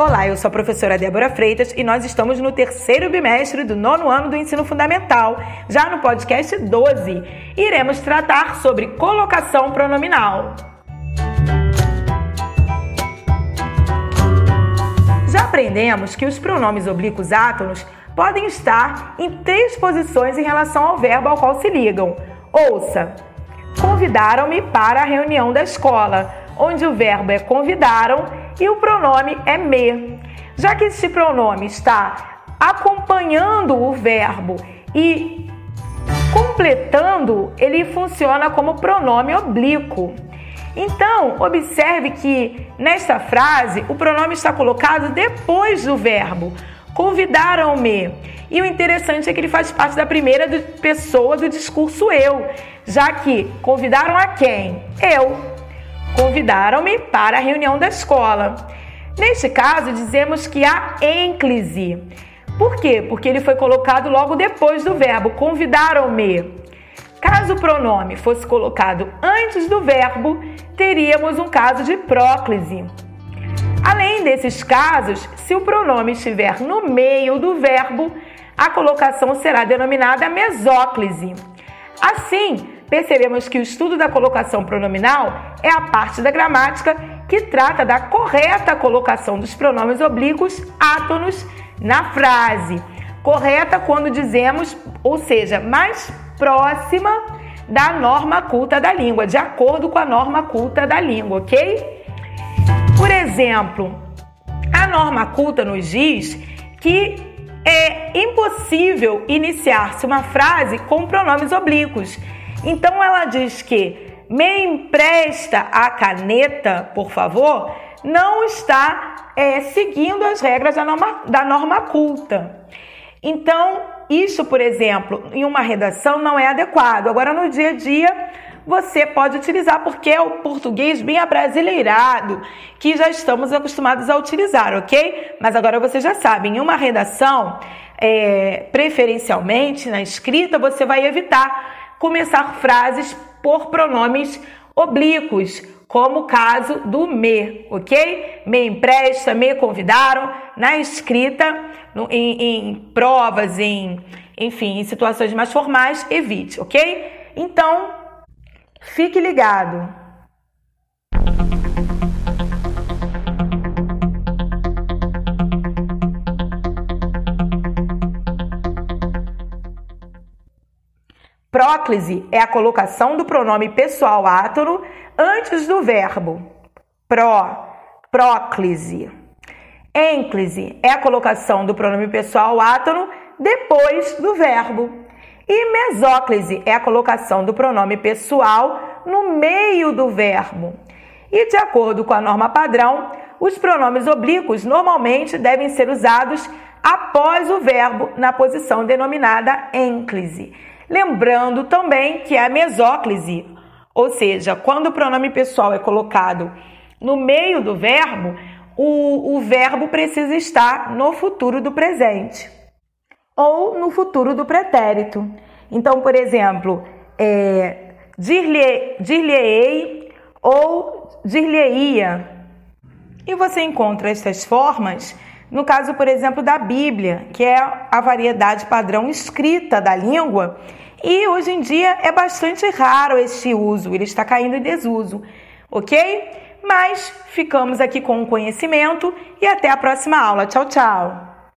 Olá, eu sou a professora Débora Freitas e nós estamos no terceiro bimestre do nono ano do ensino fundamental, já no podcast 12. Iremos tratar sobre colocação pronominal. Já aprendemos que os pronomes oblíquos átonos podem estar em três posições em relação ao verbo ao qual se ligam. Ouça: convidaram-me para a reunião da escola, onde o verbo é convidaram e o pronome é me. Já que esse pronome está acompanhando o verbo e completando, ele funciona como pronome oblíquo. Então, observe que nesta frase o pronome está colocado depois do verbo. Convidaram-me. E o interessante é que ele faz parte da primeira pessoa do discurso eu, já que convidaram a quem? Eu. Convidaram-me para a reunião da escola. Neste caso, dizemos que há ênclise. Por quê? Porque ele foi colocado logo depois do verbo convidaram-me. Caso o pronome fosse colocado antes do verbo, teríamos um caso de próclise. Além desses casos, se o pronome estiver no meio do verbo, a colocação será denominada mesóclise. Assim, percebemos que o estudo da colocação pronominal é a parte da gramática que trata da correta colocação dos pronomes oblíquos átonos na frase. Correta quando dizemos, ou seja, mais próxima da norma culta da língua, de acordo com a norma culta da língua, ok? Por exemplo, a norma culta nos diz que é impossível iniciar-se uma frase com pronomes oblíquos. Então ela diz que me empresta a caneta, por favor, não está é, seguindo as regras da norma, da norma culta. Então, isso, por exemplo, em uma redação não é adequado. Agora, no dia a dia, você pode utilizar, porque é o português bem abrasileirado, que já estamos acostumados a utilizar, ok? Mas agora você já sabe, em uma redação, é, preferencialmente na escrita, você vai evitar começar frases por pronomes oblíquos, como o caso do me, ok? Me empresta, me convidaram, na escrita, no, em, em, provas, em, enfim, em situações mais formais, evite, ok? Então, fique ligado. Próclise é a colocação do pronome pessoal átono antes do verbo. Pró, próclise. Ênclise é a colocação do pronome pessoal átono depois do verbo. E mesóclise é a colocação do pronome pessoal no meio do verbo. E de acordo com a norma padrão, os pronomes oblíquos normalmente devem ser usados após o verbo na posição denominada ênclise. Lembrando também que é a mesóclise, ou seja, quando o pronome pessoal é colocado no meio do verbo, o, o verbo precisa estar no futuro do presente ou no futuro do pretérito. Então, por exemplo, é, dir-lhe-ei ou dir-lhe-ia. E você encontra estas formas no caso, por exemplo, da Bíblia, que é a variedade padrão escrita da língua, e hoje em dia é bastante raro este uso, ele está caindo em desuso, ok? Mas ficamos aqui com o conhecimento e até a próxima aula. Tchau, tchau!